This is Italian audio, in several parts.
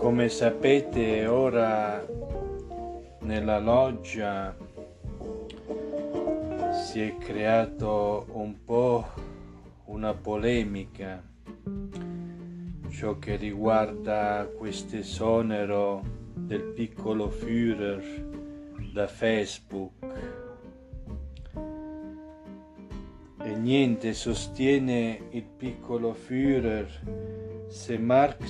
Come sapete ora nella loggia si è creato un po' una polemica. Ciò che riguarda questo esonero del piccolo Führer da Facebook e niente sostiene il piccolo Führer se Mark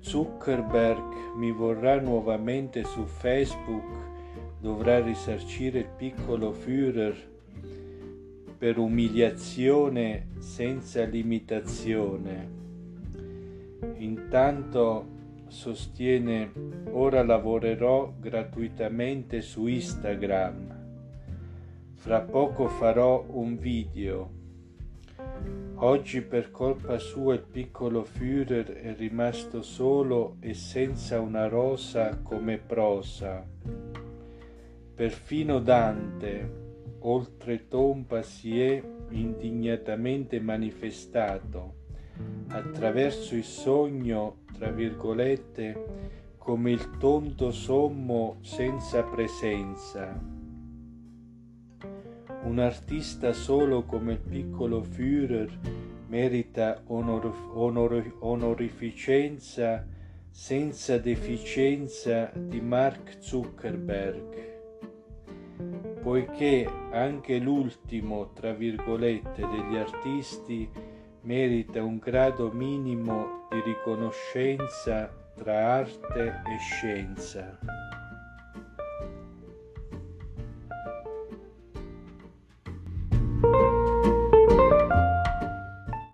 Zuckerberg mi vorrà nuovamente su Facebook, dovrà risarcire il piccolo Führer per umiliazione senza limitazione. Intanto sostiene ora lavorerò gratuitamente su Instagram. Fra poco farò un video Oggi per colpa sua il piccolo Führer è rimasto solo e senza una rosa come prosa. Perfino Dante, oltre tomba, si è indignatamente manifestato attraverso il sogno, tra virgolette, come il tonto sommo senza presenza un artista solo come il piccolo Führer merita onor- onor- onorificenza senza deficienza di Mark Zuckerberg, poiché anche l'ultimo, tra virgolette, degli artisti merita un grado minimo di riconoscenza tra arte e scienza.